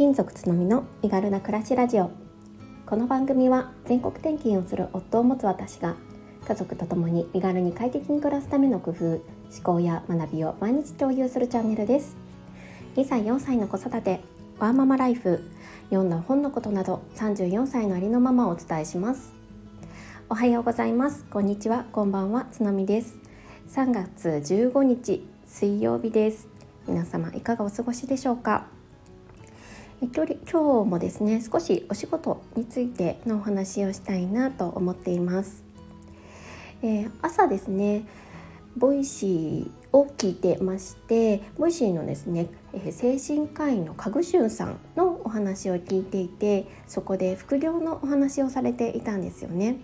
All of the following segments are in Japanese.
金属つのみの身軽な暮らしラジオ。この番組は全国転勤をする夫を持つ私が家族と共に身軽に快適に暮らすための工夫思考や学びを毎日共有するチャンネルです。2歳4歳の子育てワーママライフ読んだ本のことなど34歳のありのままをお伝えします。おはようございます。こんにちは。こんばんは。つのみです。3月15日水曜日です。皆様いかがお過ごしでしょうか？今日今日もですね少しお仕事についてのお話をしたいなと思っています、えー、朝ですね Voicy を聞いてまして Voicy のですね、え精神科医のカグシュンさんのお話を聞いていてそこで副業のお話をされていたんですよね。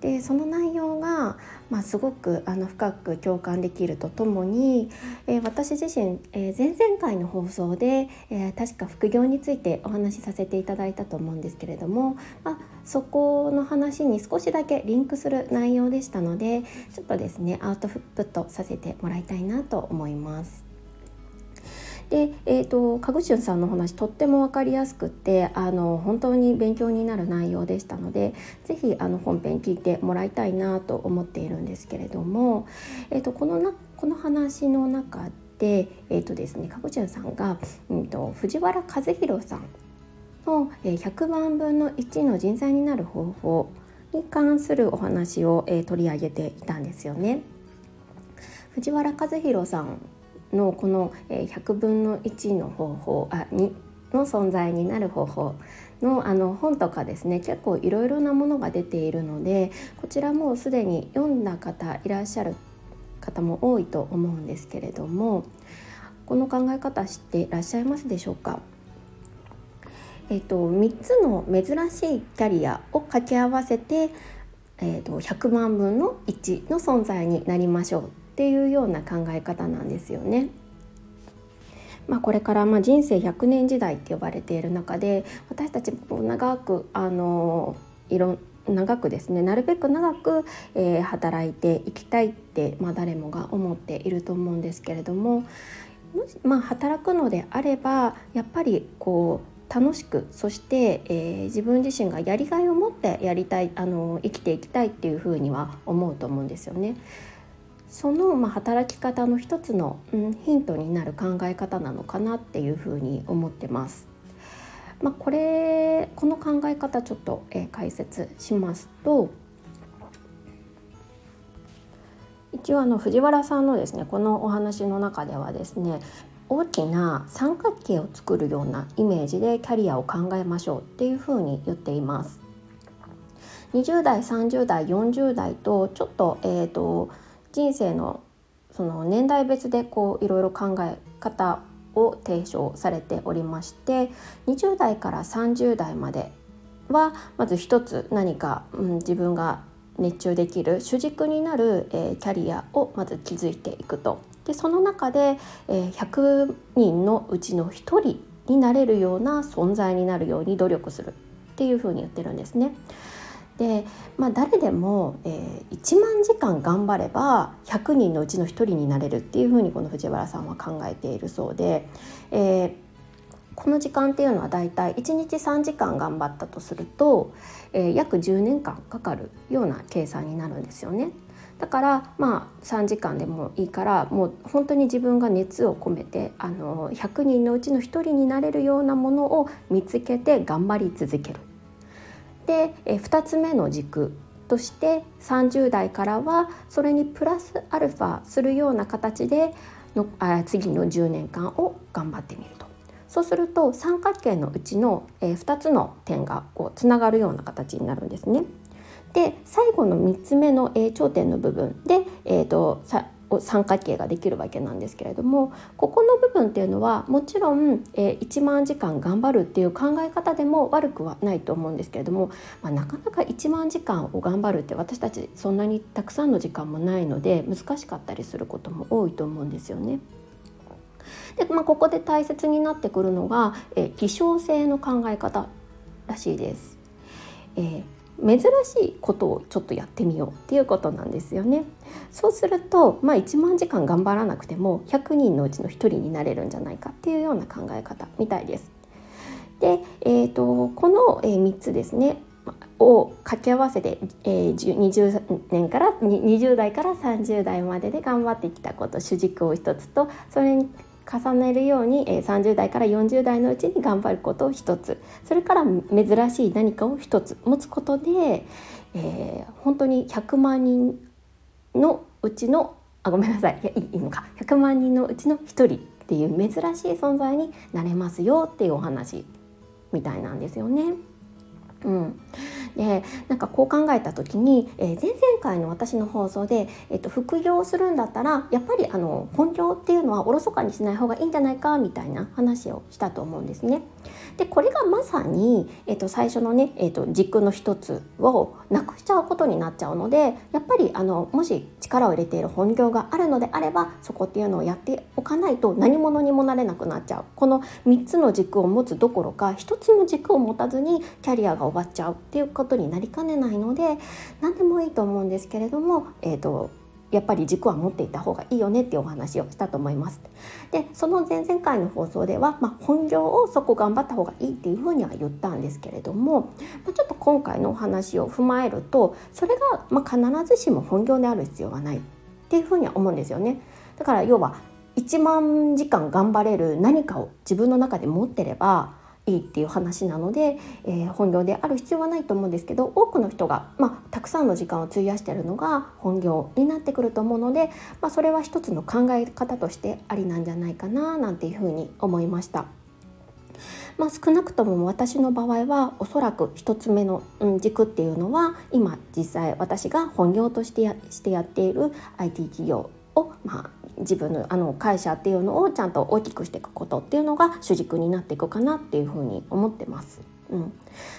でその内容が、まあ、すごくあの深く共感できるとともに、えー、私自身、えー、前々回の放送で、えー、確か副業についてお話しさせていただいたと思うんですけれども、まあ、そこの話に少しだけリンクする内容でしたのでちょっとですねアウトプットさせてもらいたいなと思います。で、えーと、かぐしゅんさんの話とっても分かりやすくってあの本当に勉強になる内容でしたので是非本編聞いてもらいたいなと思っているんですけれども、えーと、このなこの話の中で、えーとですね、かぐしゅんさんが、うんと、藤原和弘さんの100万分の1の人材になる方法に関するお話を、えー、取り上げていたんですよね。藤原和弘さんのこの100分の1の方法あ2の存在になる方法のあの本とかですね結構いろいろなものが出ているのでこちらもうすでに読んだ方いらっしゃる方も多いと思うんですけれどもこの考え方知っていらっしゃいますでしょうか？えっと、3つの珍しいキャリアを掛け合わせて、えっと、100万分の1の存在になりましょう。っていうような考え方なんですよね。まあ、これからま人生100年時代って呼ばれている中で私たちも長くあのいろ長くですねなるべく長く、えー、働いていきたいって、まあ、誰もが思っていると思うんですけれどももしまあ、働くのであればやっぱりこう楽しくそして、えー、自分自身がやりがいを持ってやりたいあの生きていきたいっていうふうには思うと思うんですよね。その、まあ、働き方の一つの、うん、ヒントになる考え方なのかなっていうふうに思ってます。まあ、これこの考え方ちょっと、えー、解説しますと一応あの藤原さんのですねこのお話の中ではですね大きな三角形を作るようなイメージでキャリアを考えましょうっていうふうに言っています。20代30代40代とちょっと,、えーと人生のその年代別でこういろいろ考え方を提唱されておりまして20代から30代まではまず一つ何か、うん、自分が熱中できる主軸になる、えー、キャリアをまず築いていくとでその中で、えー、100人のうちの1人になれるような存在になるように努力するっていうふうに言ってるんですね。で、まあ、誰でも、えー、1万時間頑張れば100人のうちの1人になれるっていうふうにこの藤原さんは考えているそうで、えー、この時間っていうのはだいたい1日3時間頑張ったとすると、えー、約10年間かかるような計算になるんですよね。だからまあ3時間でもいいからもう本当に自分が熱を込めてあの100人のうちの1人になれるようなものを見つけて頑張り続けるで2つ目の軸として30代からはそれにプラスアルファするような形でのあ次の10年間を頑張ってみるとそうすると三角形のうちの、え2つの点がこうつながるような形になるんですね。で最後の3つ目の、頂点の部分で、えーと、さ三角形ができるわけなんですけれどもここの部分っていうのはもちろん、えー、1万時間頑張るっていう考え方でも悪くはないと思うんですけれども、まあ、なかなか1万時間を頑張るって私たちそんなにたくさんの時間もないので難しかったりすることも多いと思うんですよね。でまあ、ここで大切になってくるのが、えー、希少性の考え方らしいです。えー、珍しいことをちょっとやってみようっていうことなんですよね。そうすると、まあ、1万時間頑張らなくても100人のうちの1人になれるんじゃないかっていうような考え方みたいです。で、えーと、この、3つですねを掛け合わせて、えー、20年から20代から30代までで頑張ってきたこと主軸を一つとそれに重ねるように、え、30代から40代のうちに頑張ることを一つ。それから珍しい何かを一つ持つことで、えー、本当に100万人のうちのあごめんなさい。いやいいのか。100万人のうちの1人っていう珍しい存在になれますよっていうお話みたいなんですよね。うん、でなんかこう考えた時に、えー、前々回の私の放送で、えーと、副業するんだったらやっぱりあの本業っていうのはおろそかにしない方がいいんじゃないかみたいな話をしたと思うんですね。でこれがまさに、えーと、最初のね、えーと、軸の一つをなくしちゃうことになっちゃうのでやっぱりあのもし力を入れている本業があるのであればそこっていうのをやっておかないと何者にもなれなくなっちゃうこの3つの軸を持つどころか1つの軸を持たずにキャリアが終わっちゃうっていうこことになりかねないので何でもいいと思うんですけれども、えーと、やっぱり軸は持っていた方がいいよねっていうお話をしたと思います。でその前々回の放送では、まあ、本業をそこ頑張った方がいいっていうふうには言ったんですけれども、まあ、ちょっと今回のお話を踏まえるとそれが、まあ、必ずしも本業である必要はないっていうふうには思うんですよね。だから要は1万時間頑張れる何かを自分の中で持ってればいいっていう話なので、えー、本業である必要はないと思うんですけど多くの人が、まあ、たくさんの時間を費やしているのが本業になってくると思うので、まあ、それは一つの考え方としてありなんじゃないかななんていうふうに思いました。まあ、少なくとも私の場合はおそらく1つ目の軸っていうのは今実際私が本業としてやしてやっている IT 企業を、まあ、自分のあの会社っていうのをちゃんと大きくしていくことっていうのが主軸になっていくかなっていうふうに思ってます。うん、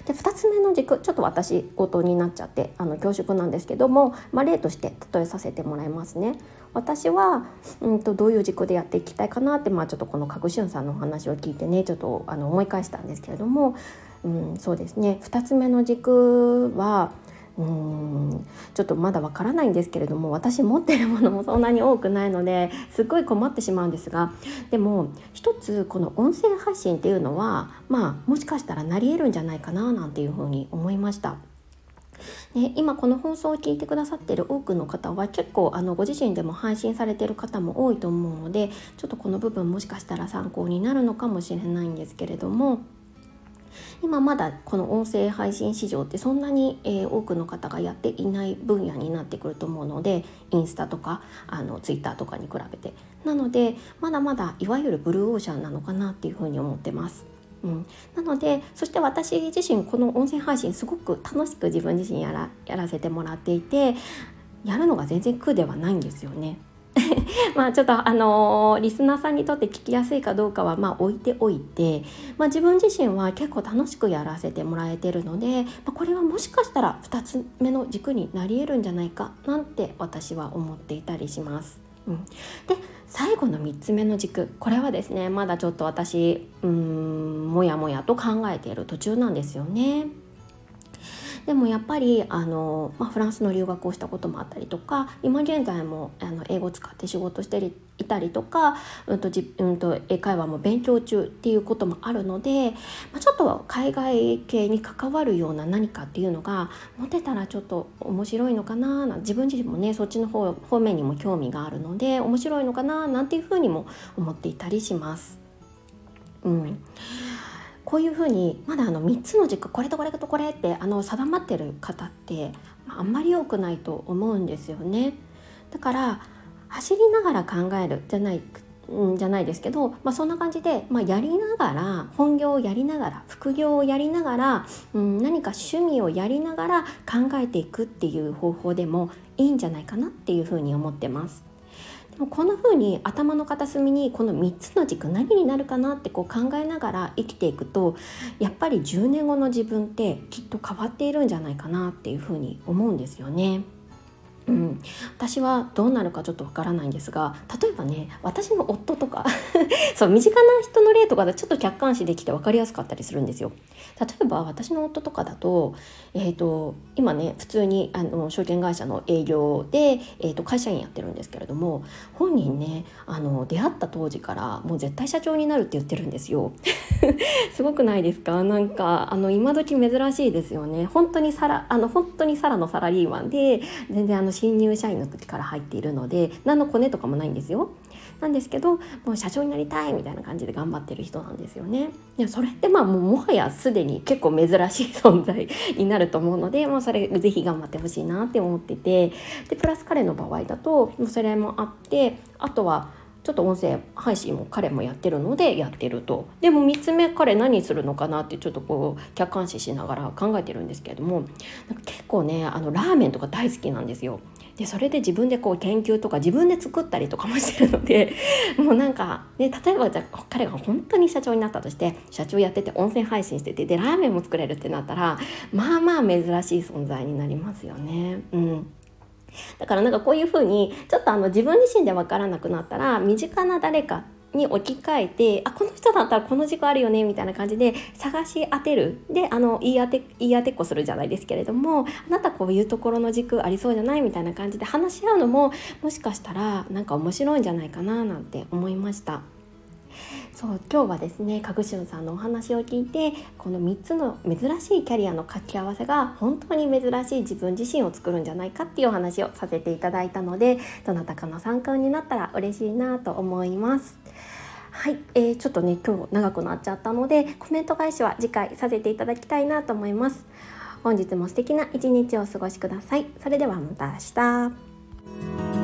で2つ目の軸ちょっと私ごとになっちゃってあの恐縮なんですけども、まあ、例として例えさせてもらいますね。私は、うんと、どういう軸でやっていきたいかなって、まあ、ちょっとこのかぐしゅんさんのお話を聞いてねちょっとあの思い返したんですけれども、うん、そうですね2つ目の軸はうんちょっとまだわからないんですけれども私持ってるものもそんなに多くないのですっごい困ってしまうんですがでも一つこの音声配信っていうのはまあもしかしたらなり得るんじゃないかななんていうふうに思いました。ね、今この放送を聞いてくださってる多くの方は結構あのご自身でも配信されてる方も多いと思うのでちょっとこの部分もしかしたら参考になるのかもしれないんですけれども今まだこの音声配信市場ってそんなに、えー、多くの方がやっていない分野になってくると思うのでインスタとかあのツイッターとかに比べてなのでまだまだいわゆるブルーオーシャンなのかなっていうふうに思ってます。うん、なのでそして私自身この音声配信すごく楽しく自分自身やらやらせてもらっていてやるのが全然苦ではないんですよね。まあちょっとあのー、リスナーさんにとって聞きやすいかどうかはまあ置いておいて、まあ、自分自身は結構楽しくやらせてもらえてるので、まあ、これはもしかしたら2つ目の軸になり得るんじゃないかなんて私は思っていたりします。うん、で最後の3つ目の軸これはですねまだちょっと私うんもやもやと考えている途中なんですよね。でもやっぱりあの、まあ、フランスの留学をしたこともあったりとか今現在もあの英語使って仕事していたりとか、うんとじうんと、英会話も勉強中っていうこともあるので、まあ、ちょっと海外系に関わるような何かっていうのが持てたらちょっと面白いのかな自分自身もねそっちの方方面にも興味があるので面白いのかななんていうふうにも思っていたりします。うんこういうふうにまだあの3つの軸これとこれとこれってあの定まってる方ってあんまり多くないと思うんですよね。だから走りながら考えるじゃないんじゃないですけど、まあ、そんな感じで、まあ、やりながら本業をやりながら副業をやりながら、うん、何か趣味をやりながら考えていくっていう方法でもいいんじゃないかなっていうふうに思ってます。こんな風に頭の片隅にこの3つの軸何になるかなってこう考えながら生きていくとやっぱり10年後の自分ってきっと変わっているんじゃないかなっていう風に思うんですよね。うん、私はどうなるかちょっとわからないんですが例えばね私の夫とか そう身近な人の例とかでちょっと客観視できて分かりやすかったりするんですよ。例えば私の夫とかだと,、えーと、今ね普通にあの証券会社の営業で、えーと、会社員やってるんですけれども本人ねあの出会った当時からもう絶対社長になるって言ってるんですよ。すごくないですか？なんかあの今時珍しいですよね。本当にさらあの本当にサラのサラリーマンで全然あの新入社員の時から入っているので何のコネとかもないんですよ。なんですけどもう社長になりたいみたいな感じで頑張ってる人なんですよね。いやそれってまあもうもはやすでに結構珍しい存在になると思うのでもうそれぜひ頑張ってほしいなって思っててでプラス彼の場合だとそれもあってあとはちょっと音声配信も彼もやってるのでやってるとでも3つ目彼何するのかなってちょっとこう客観視しながら考えてるんですけれどもなんか結構ねあのラーメンとか大好きなんですよ。でそれで自分でこう研究とか自分で作ったりとかもしてるので もうなんか、ね、例えばじゃ彼が本当に社長になったとして社長やってて音声配信しててでラーメンも作れるってなったらまあまあ珍しい存在になりますよね。うんだからなんかこういうふうにちょっとあの自分自身で分からなくなったら身近な誰かに置き換えてあこの人だったらこの軸あるよねみたいな感じで探し当てるであの言い当て言い当てっこするじゃないですけれどもあなたこういうところの軸ありそうじゃない？みたいな感じで話し合うのももしかしたらなんか面白いんじゃないかななんて思いました。そう今日はですねかぐしゅんさんのお話を聞いてこの3つの珍しいキャリアの掛け合わせが本当に珍しい自分自身を作るんじゃないかっていうお話をさせていただいたのでどなたかの参考になったら嬉しいなと思います。はい、えー、ちょっとね今日長くなっちゃったのでコメント返しは次回させていただきたいなと思います。本日も素敵な一日をお過ごしください。それではまた明日。